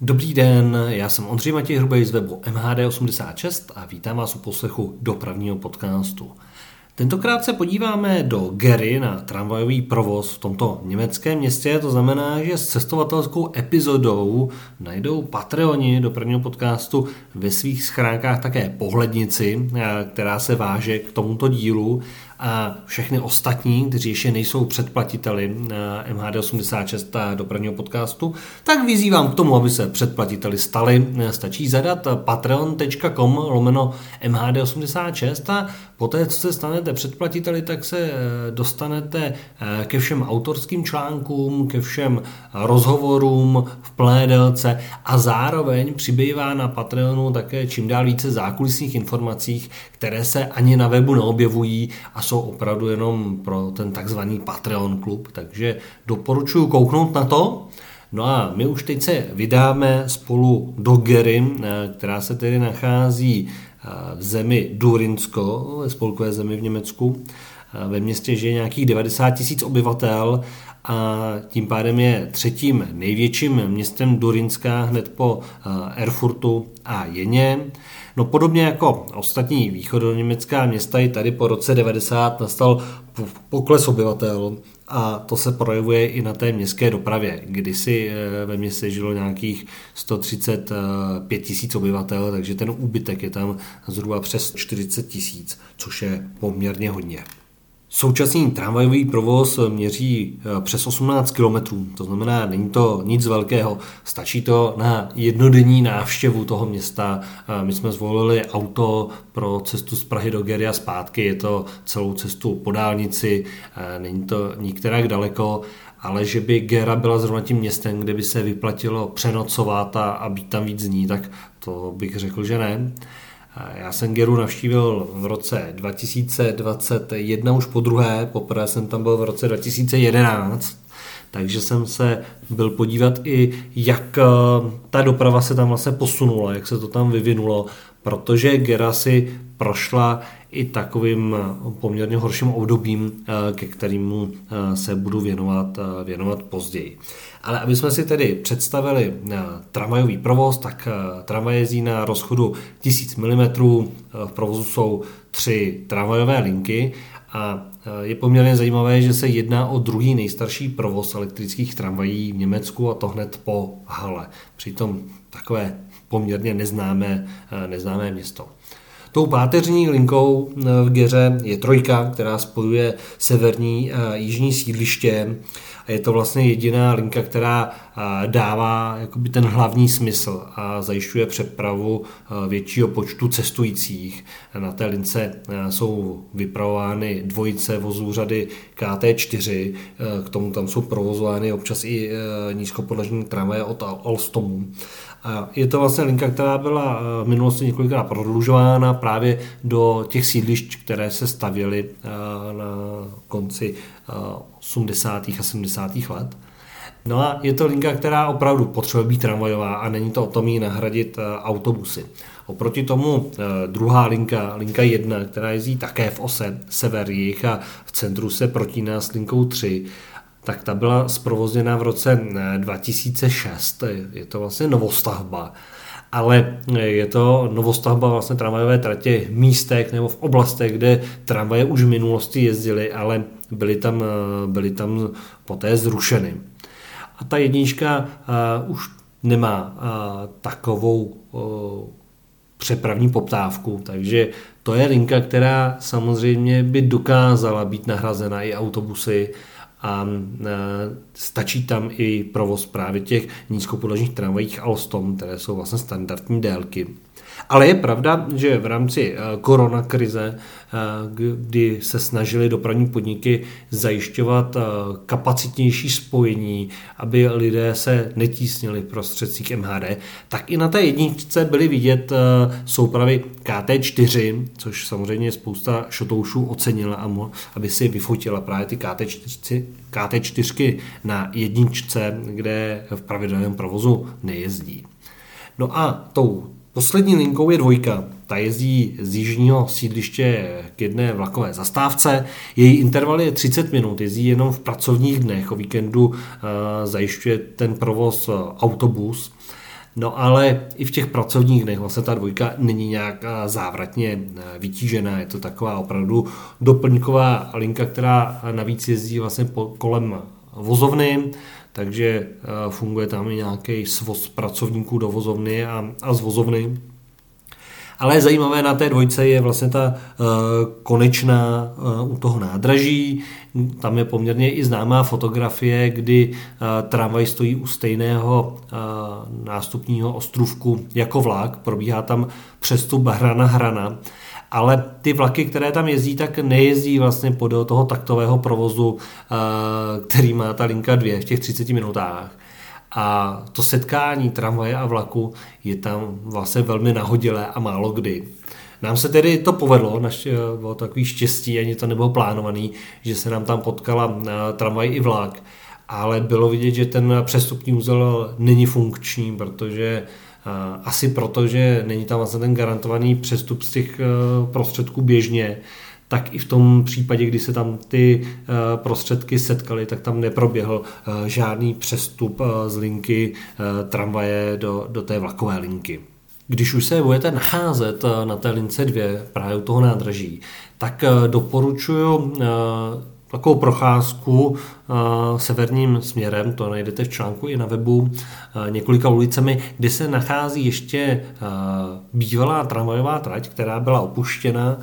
Dobrý den, já jsem Ondřej Matěj Hrubej z webu MHD86 a vítám vás u poslechu dopravního podcastu. Tentokrát se podíváme do Gery na tramvajový provoz v tomto německém městě. To znamená, že s cestovatelskou epizodou najdou Patreoni do prvního podcastu ve svých schránkách také pohlednici, která se váže k tomuto dílu a všechny ostatní, kteří ještě nejsou předplatiteli MHD86 do prvního podcastu, tak vyzývám k tomu, aby se předplatiteli stali. Stačí zadat patreon.com lomeno MHD86 a poté, co se stanete předplatiteli, tak se eh, dostanete eh, ke všem autorským článkům, ke všem rozhovorům v plné délce a zároveň přibývá na Patreonu také čím dál více zákulisních informací, které se ani na webu neobjevují a jsou opravdu jenom pro ten takzvaný Patreon klub, takže doporučuji kouknout na to. No a my už teď se vydáme spolu do Gery, eh, která se tedy nachází eh, v zemi Durinsko, ve spolkové zemi v Německu. Eh, ve městě žije nějakých 90 tisíc obyvatel a tím pádem je třetím největším městem Durinska hned po Erfurtu a Jeně. No podobně jako ostatní východoněmecká města i tady po roce 90 nastal pokles obyvatel a to se projevuje i na té městské dopravě. Kdysi eh, ve městě žilo nějakých 135 tisíc obyvatel, takže ten úbytek je tam zhruba přes 40 tisíc, což je poměrně hodně. Současný tramvajový provoz měří eh, přes 18 km, to znamená, není to nic velkého, stačí to na jednodenní návštěvu toho města. Eh, my jsme zvolili auto pro cestu z Prahy do Gery a zpátky, je to celou cestu po dálnici, eh, není to nikterak daleko, ale že by Gera byla zrovna tím městem, kde by se vyplatilo přenocovat a, a být tam víc dní, tak to bych řekl, že ne. Já jsem Geru navštívil v roce 2021 už po druhé, poprvé jsem tam byl v roce 2011, takže jsem se byl podívat i, jak eh, ta doprava se tam vlastně posunula, jak se to tam vyvinulo, protože Gera si prošla i takovým eh, poměrně horším obdobím, eh, ke kterému se budu věnovat, věnovat později. Ale aby jsme si tedy představili tramvajový provoz, tak tramvaj jezdí na rozchodu 1000 mm, v provozu jsou tři tramvajové linky a je poměrně zajímavé, že se jedná o druhý nejstarší provoz elektrických tramvají v Německu a to hned po Hale. Přitom takové poměrně neznámé, neznámé město. Tou páteřní linkou v Geře je trojka, která spojuje severní a jižní sídliště a je to vlastně jediná linka, která dává jakoby ten hlavní smysl a zajišťuje přepravu většího počtu cestujících. Na té lince jsou vypravovány dvojice vozů řady KT4, k tomu tam jsou provozovány občas i nízkopodlažní tramvaje od Alstomu. A je to vlastně linka, která byla v minulosti několikrát prodlužována právě do těch sídlišť, které se stavěly na konci 80. a 70. let. No a je to linka, která opravdu potřebuje být tramvajová a není to o tom jí nahradit eh, autobusy. Oproti tomu eh, druhá linka, linka 1, která jezdí také v ose sever jich a v centru se protíná s linkou 3, tak ta byla zprovozněna v roce 2006. Eh, je to vlastně novostavba ale je to novostavba vlastně tramvajové tratě v místech nebo v oblastech, kde tramvaje už v minulosti jezdily, ale byly tam, byly tam poté zrušeny. A ta jednička uh, už nemá uh, takovou uh, přepravní poptávku, takže to je linka, která samozřejmě by dokázala být nahrazena i autobusy a stačí tam i provoz právě těch nízkopodlažních tramvajích Alstom, které jsou vlastně standardní délky. Ale je pravda, že v rámci eh, korona krize, eh, kdy se snažili dopravní podniky zajišťovat eh, kapacitnější spojení, aby lidé se netísnili v prostředcích MHD, tak i na té jedničce byly vidět soupravy KT4, což samozřejmě spousta šotoušů ocenila, aby si vyfotila právě ty KT4, KT4 na jedničce, kde v pravidelném provozu nejezdí. No a tou Poslední linkou je dvojka. Ta jezdí z jižního sídliště k jedné vlakové zastávce. Její interval je 30 minut, jezdí jenom v pracovních dnech. O víkendu uh, zajišťuje ten provoz uh, autobus. No ale i v těch pracovních dnech vlastně ta dvojka není nějak závratně vytížená, je to taková opravdu doplňková linka, která navíc jezdí vlastně kolem vozovny, takže funguje tam i nějaký svoz pracovníků do vozovny a, a z vozovny. Ale zajímavé na té dvojce je vlastně ta uh, konečná uh, u toho nádraží. Tam je poměrně i známá fotografie, kdy uh, tramvaj stojí u stejného nástupního ostrůvku jako vlak. Probíhá tam přestup hrana hrana. Ale ty vlaky, které tam jezdí, tak nejezdí vlastně podél toho taktového provozu, který má ta linka 2 v těch 30 minutách a to setkání tramvaje a vlaku je tam vlastně velmi nahodilé a málo kdy. Nám se tedy to povedlo, naše, bylo takový štěstí, ani to nebylo plánovaný, že se nám tam potkala eh, tramvaj i vlak, ale bylo vidět, že ten přestupní úzel není funkční, protože eh, asi proto, že není tam vlastně ten garantovaný přestup z těch eh, prostředků běžně, tak i v tom případě, kdy se tam ty eh, prostředky setkaly, tak tam neproběhl eh, žádný přestup eh, z linky tramvaje do, do té vlakové linky. Když už se budete nacházet na té lince 2 právě u toho nádraží, tak doporučuji takovou procházku uh, severním směrem, to najdete v článku i na webu, uh, několika ulicemi, kde se nachází ještě uh, bývalá tramvajová trať, která byla opuštěna.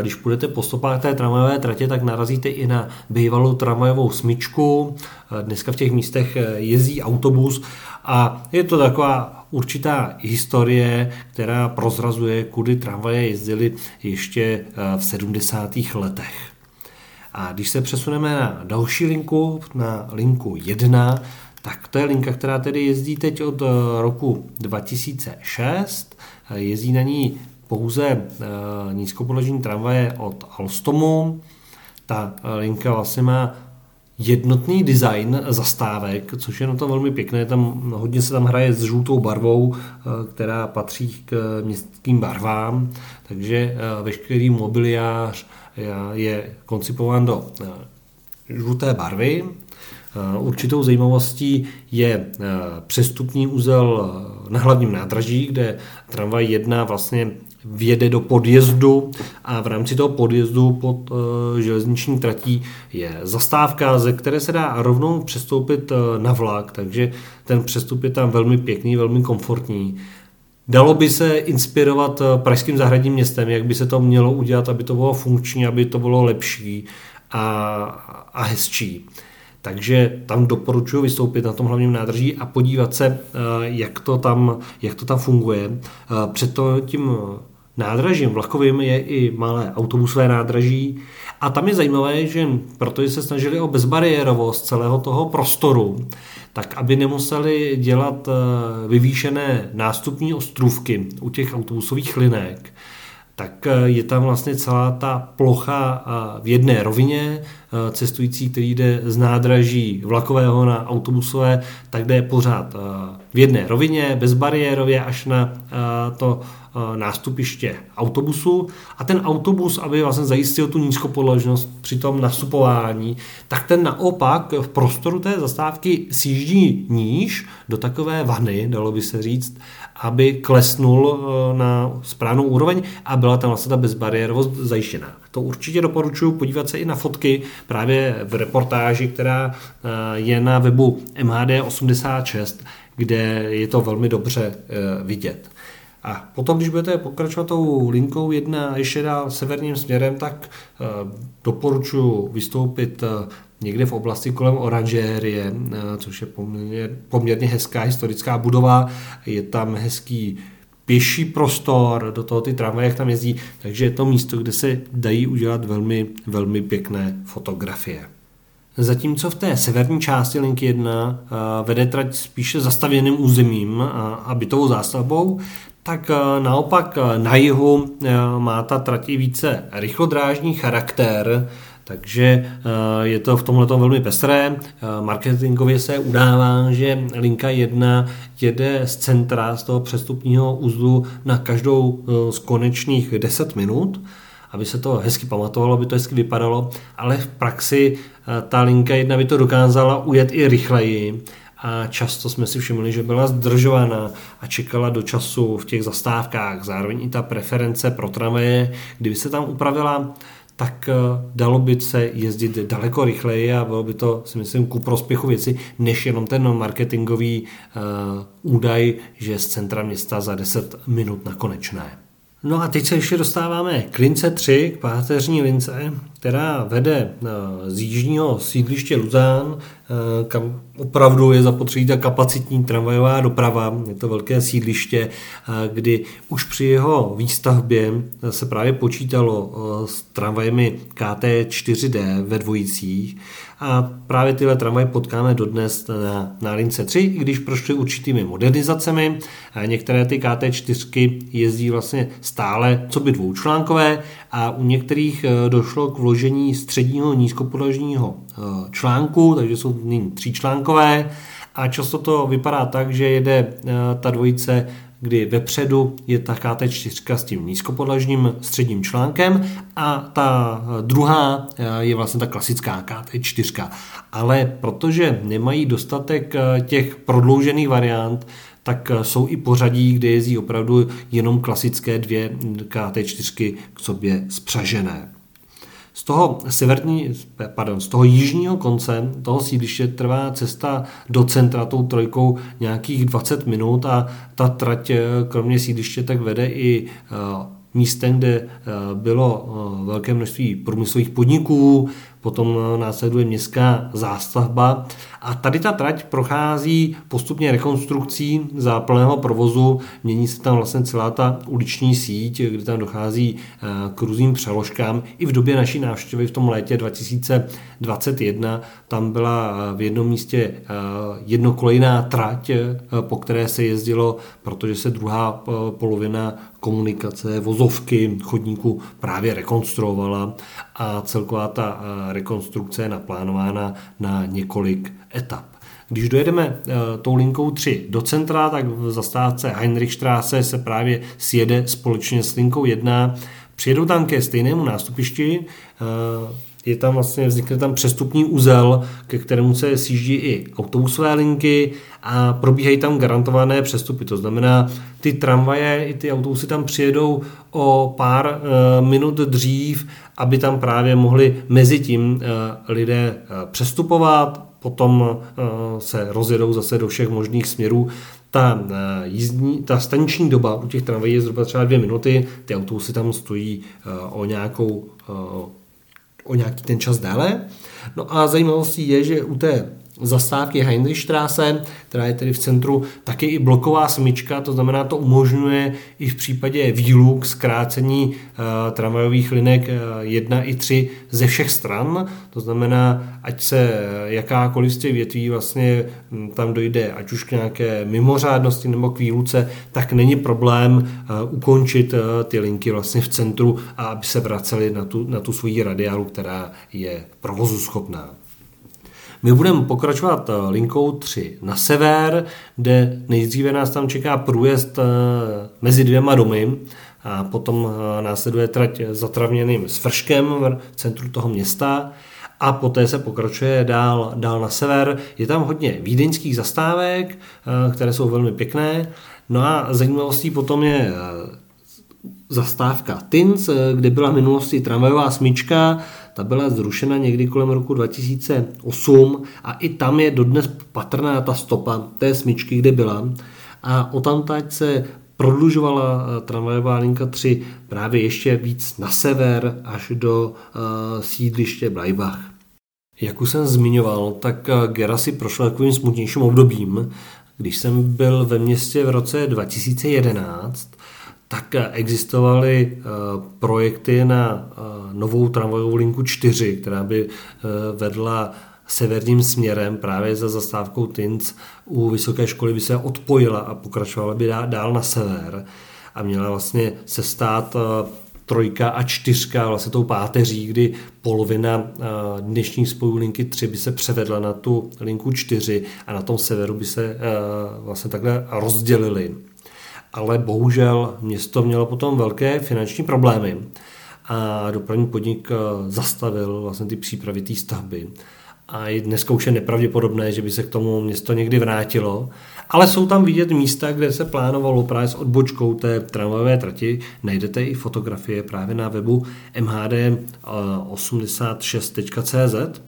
Když půjdete po stopách té tramvajové tratě, tak narazíte i na bývalou tramvajovou smyčku. Dneska v těch místech jezdí autobus a je to taková určitá historie, která prozrazuje, kudy tramvaje jezdily ještě v 70. letech. A když se přesuneme na další linku, na linku 1, tak to je linka, která tedy jezdí teď od eh, roku 2006. Eh, jezdí na ní pouze eh, nízkopodlažní tramvaje od Alstomu. Ta linka vlastně má jednotný design zastávek, což je na to velmi pěkné. Tam hodně se tam hraje s žlutou barvou, která patří k městským barvám, takže veškerý mobiliář, je koncipován do eh, žluté barvy. Eh, určitou zajímavostí je eh, přestupní úzel na hlavním nádraží, kde tramvaj 1 vlastně vjede do podjezdu a v rámci toho podjezdu pod železniční tratí je zastávka, ze které se dá rovnou přestoupit na vlak, takže ten přestup je tam velmi pěkný, velmi komfortní. Dalo by se inspirovat eh, pražským zahradním městem, jak by se to mělo udělat, aby to bylo funkční, aby to bylo lepší a, a hezčí. Takže tam doporučuji vystoupit na tom hlavním nádraží a podívat se, eh, jak to tam, jak to tam funguje. Eh, před tím nádražím vlakovým je i malé autobusové nádraží a tam je zajímavé, že protože se snažili o bezbariérovost celého toho prostoru, tak aby nemuseli dělat eh, vyvýšené nástupní ostrůvky u těch autobusových linek, tak eh, je tam vlastně celá ta plocha eh, v jedné rovině, cestující, který jde z nádraží vlakového na autobusové, tak jde pořád v jedné rovině, bezbariérově až na to nástupiště autobusu a ten autobus, aby vlastně zajistil tu nízkopodlažnost při tom nastupování, tak ten naopak v prostoru té zastávky sjíždí níž do takové vany, dalo by se říct, aby klesnul e, na správnou úroveň a byla tam vlastně ta bezbariérovost zajištěná. To určitě doporučuji podívat se i na fotky právě v reportáži, která e, je na webu MHD86, kde je to velmi dobře vidět. A potom, když budete pokračovat tou linkou jedna ještě dál severním směrem, tak uh, doporučuji vystoupit uh, někde v oblasti kolem oranžérie, uh, což je poměrně, poměrně hezká historická budova. Je tam hezký pěší prostor, do toho ty tramvaje, jak tam jezdí, takže je to místo, kde se dají udělat velmi, velmi pěkné fotografie. Zatímco v té severní části linky 1 vede trať spíše zastavěným územím a bytovou zástavbou, tak eh, naopak eh, na jihu eh, má ta trati více rychlodrážní charakter, takže je to v tomhle velmi pestré. Marketingově se udává, že linka 1 jede z centra, z toho přestupního uzlu na každou z konečných 10 minut, aby se to hezky pamatovalo, aby to hezky vypadalo, ale v praxi ta linka 1 by to dokázala ujet i rychleji a často jsme si všimli, že byla zdržovaná a čekala do času v těch zastávkách. Zároveň i ta preference pro tramvaje, kdyby se tam upravila, tak eh, dalo by se jezdit daleko rychleji a bylo by to, si myslím, ku prospěchu věci, než jenom ten marketingový uh, údaj, že z centra města za 10 minut na konečné. No a teď se ještě dostáváme k lince 3, k páteřní lince, která vede eh, z jižního sídliště Luzán, kam opravdu je zapotřebí ta kapacitní tramvajová doprava. Je to velké sídliště, eh, kdy už při jeho výstavbě se právě počítalo s tramvajemi KT4D ve dvojicích a právě tyhle tramvaje potkáme dodnes na, na lince 3, i když prošly určitými modernizacemi. Některé ty KT4 jezdí vlastně stále co by dvoučlánkové a u některých došlo k vložení středního nízkopodlažního eh, článku, takže jsou nyní tříčlánkové a často to vypadá tak, že jede eh, ta dvojice kdy vepředu je ta KT4 s tím nízkopodlažním středním článkem a ta eh, druhá je vlastně ta klasická KT4. Ale protože nemají dostatek těch prodloužených variant, tak jsou i pořadí, kde jezdí opravdu jenom klasické dvě KT4 k sobě spřažené. Z toho severní, pardon, z toho jižního konce toho sídliště trvá cesta do centra tou trojkou nějakých 20 minut a ta trať eh, kromě sídliště tak vede i eh, místem, kde eh, bylo velké množství průmyslových podniků, potom následuje městská zástavba a tady ta trať prochází postupně rekonstrukcí za plného provozu, mění se tam vlastně celá ta uliční síť, kdy tam dochází eh, k různým přeložkám. I v době naší návštěvy v tom létě 2021 tam byla eh, v jednom místě eh, jednokolejná trať, po které se jezdilo, protože se druhá polovina komunikace, vozovky, chodníku právě rekonstruovala a celková ta rekonstrukce je naplánována na několik etap. Když dojedeme uh, tou linkou 3 do centra, tak v zastávce Heinrichstraße se právě sjede společně s linkou 1. Přijedou tam ke stejnému nástupišti, uh, je tam vlastně, vznikne tam přestupní úzel, ke kterému se sjíždí i autobusové linky a probíhají tam garantované přestupy. To znamená, ty tramvaje i ty autobusy tam přijedou o pár uh, minut dřív, aby tam právě mohli mezi tím uh, lidé uh, přestupovat, potom se rozjedou zase do všech možných směrů. Ta, jízdní, ta staniční doba u těch tramvají je zhruba třeba dvě minuty, ty autobusy tam stojí o nějakou o nějaký ten čas déle. No a zajímavostí je, že u té zastávky Heinrichstraße, která je tedy v centru, taky i bloková smyčka, to znamená, to umožňuje i v případě výluk zkrácení uh, tramvajových linek uh, eh, 1 i 3 ze všech stran, to znamená, ať se jakákoliv z těch větví vlastně hm, tam dojde, ať už k nějaké mimořádnosti nebo k výluce, tak není problém uh, ukončit uh, ty linky vlastně v centru a aby se vraceli na tu, na tu svoji radiálu, která je provozu schopná. My budeme pokračovat eh, linkou 3 na sever, kde nejdříve nás tam čeká průjezd eh, mezi dvěma domy a potom eh, následuje trať zatravněným svrškem v centru toho města a poté se pokračuje dál, dál na sever. Je tam hodně vídeňských zastávek, které jsou velmi pěkné. No a zajímavostí potom je zastávka Tins, kde byla v minulosti tramvajová smyčka, ta byla zrušena někdy kolem roku 2008 a i tam je dodnes patrná ta stopa té smyčky, kde byla. A o tamtať se prodlužovala eh, tramvajová linka 3 právě ještě víc na sever až do uh, sídliště Bleibach. Jak už jsem zmiňoval, tak eh, Gera si prošla takovým smutnějším obdobím. Když jsem byl ve městě v roce 2011, tak existovaly projekty na novou tramvajovou linku 4, která by eh, vedla severním směrem právě za zastávkou Tinc u vysoké školy by se odpojila a pokračovala by dál na sever a měla vlastně se stát eh, trojka a čtyřka vlastně tou páteří, kdy polovina eh, dnešních spojů linky 3 by se převedla na tu linku 4 a na tom severu by se vlastně takhle rozdělili. Ale bohužel město mělo potom velké finanční problémy a dopravní podnik eh, zastavil vlastně ty přípravy té stavby. a i dneska už je nepravděpodobné, že by se k tomu město někdy vrátilo. Ale jsou tam vidět místa, kde se plánovalo právě s odbočkou té tramvajové trati. Najdete i fotografie právě na webu mhd86.cz.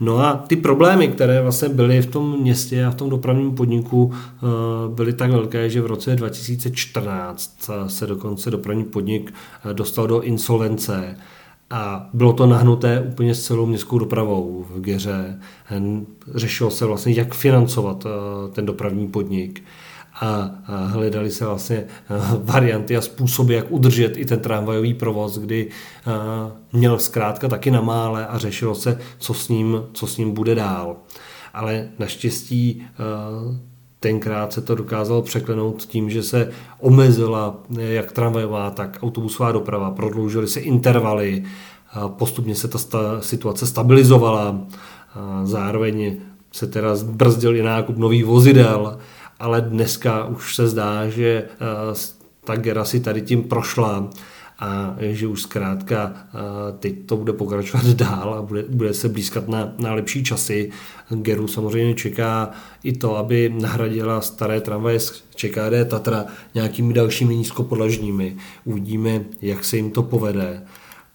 No a ty problémy, které vlastně byly v tom městě a v tom dopravním podniku, eh, byly tak velké, že v roce 2014 se dokonce dopravní podnik eh, dostal do insolvence a bylo to nahnuté úplně s celou městskou dopravou v Geře. Řešilo se vlastně, jak financovat eh, ten dopravní podnik a hledali se vlastně eh, varianty a způsoby, jak udržet i ten tramvajový provoz, kdy eh, měl zkrátka taky na mále a řešilo se, co s ním, co s ním bude dál. Ale naštěstí tenkrát se to dokázalo překlenout tím, že se omezila jak tramvajová, tak autobusová doprava, prodloužily se intervaly, postupně se ta situace stabilizovala, zároveň se teda zbrzdil i nákup nových vozidel, ale dneska už se zdá, že ta gera si tady tím prošla a že už zkrátka teď to bude pokračovat dál a bude, bude se blízkat na, na lepší časy. Geru samozřejmě čeká i to, aby nahradila staré tramvaje z ČKD Tatra nějakými dalšími nízkopodlažními. Uvidíme, jak se jim to povede.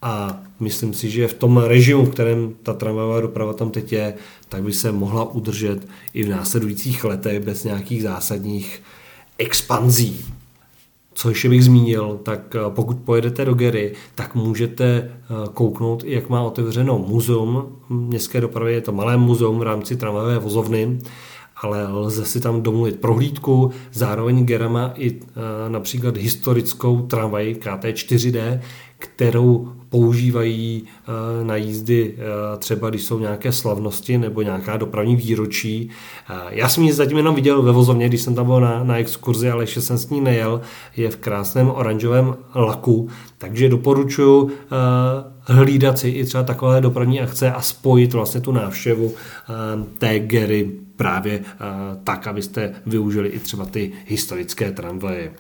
A myslím si, že v tom režimu, v kterém ta tramvajová doprava tam teď je, tak by se mohla udržet i v následujících letech bez nějakých zásadních expanzí. Co ještě bych zmínil, tak eh, pokud pojedete do Gery, tak můžete eh, kouknout, jak má otevřeno muzeum městské dopravy. Je to malé muzeum v rámci tramvajové vozovny, ale lze si tam domluvit prohlídku. Zároveň Gera má i eh, například historickou tramvaj KT4D, kterou používají eh, na jízdy eh, třeba, když jsou nějaké slavnosti nebo nějaká dopravní výročí. Eh, já jsem ji zatím jenom viděl ve vozovně, když jsem tam byl na, na exkurzi, ale ještě jsem s ní nejel. Je v krásném oranžovém laku, takže doporučuji hlídat si i třeba takové dopravní akce a spojit vlastně tu návštěvu té Gery právě tak, abyste využili i třeba ty historické tramvaje.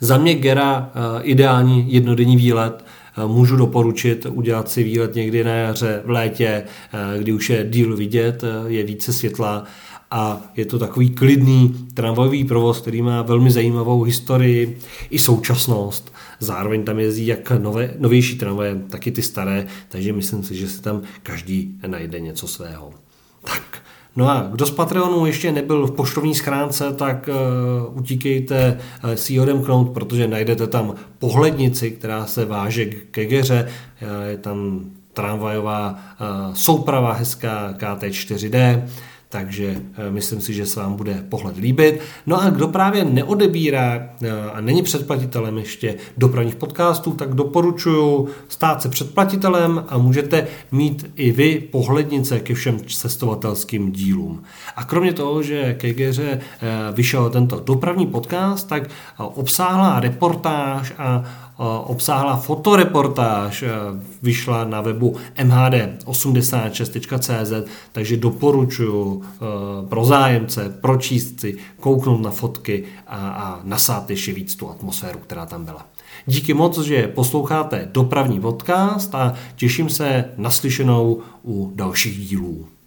Za mě Gera ideální jednodenní výlet, můžu doporučit udělat si výlet někdy na jaře, v létě, eh, kdy už je díl vidět, eh, je více světla a je to takový klidný tramvajový provoz, který má velmi zajímavou historii i současnost. Zároveň tam jezdí jak nové, novější tramvaje, tak i ty staré, takže myslím si, že se tam každý najde něco svého. No a kdo z Patreonu ještě nebyl v poštovní schránce, tak uh, utíkejte uh, si odemknout, protože najdete tam pohlednici, která se váže k kegeře. Uh, je tam tramvajová uh, souprava hezká KT4D takže eh, myslím si, že se vám bude pohled líbit. No a kdo právě neodebírá eh, a není předplatitelem ještě dopravních podcastů, tak doporučuji stát se předplatitelem a můžete mít i vy pohlednice ke všem cestovatelským dílům. A kromě toho, že ke Geře eh, vyšel tento dopravní podcast, tak obsáhlá reportáž a obsáhla fotoreportáž, vyšla na webu mhd86.cz, takže doporučuji pro zájemce pročíst si, kouknout na fotky a, a nasát ještě víc tu atmosféru, která tam byla. Díky moc, že posloucháte dopravní podcast a těším se naslyšenou u dalších dílů.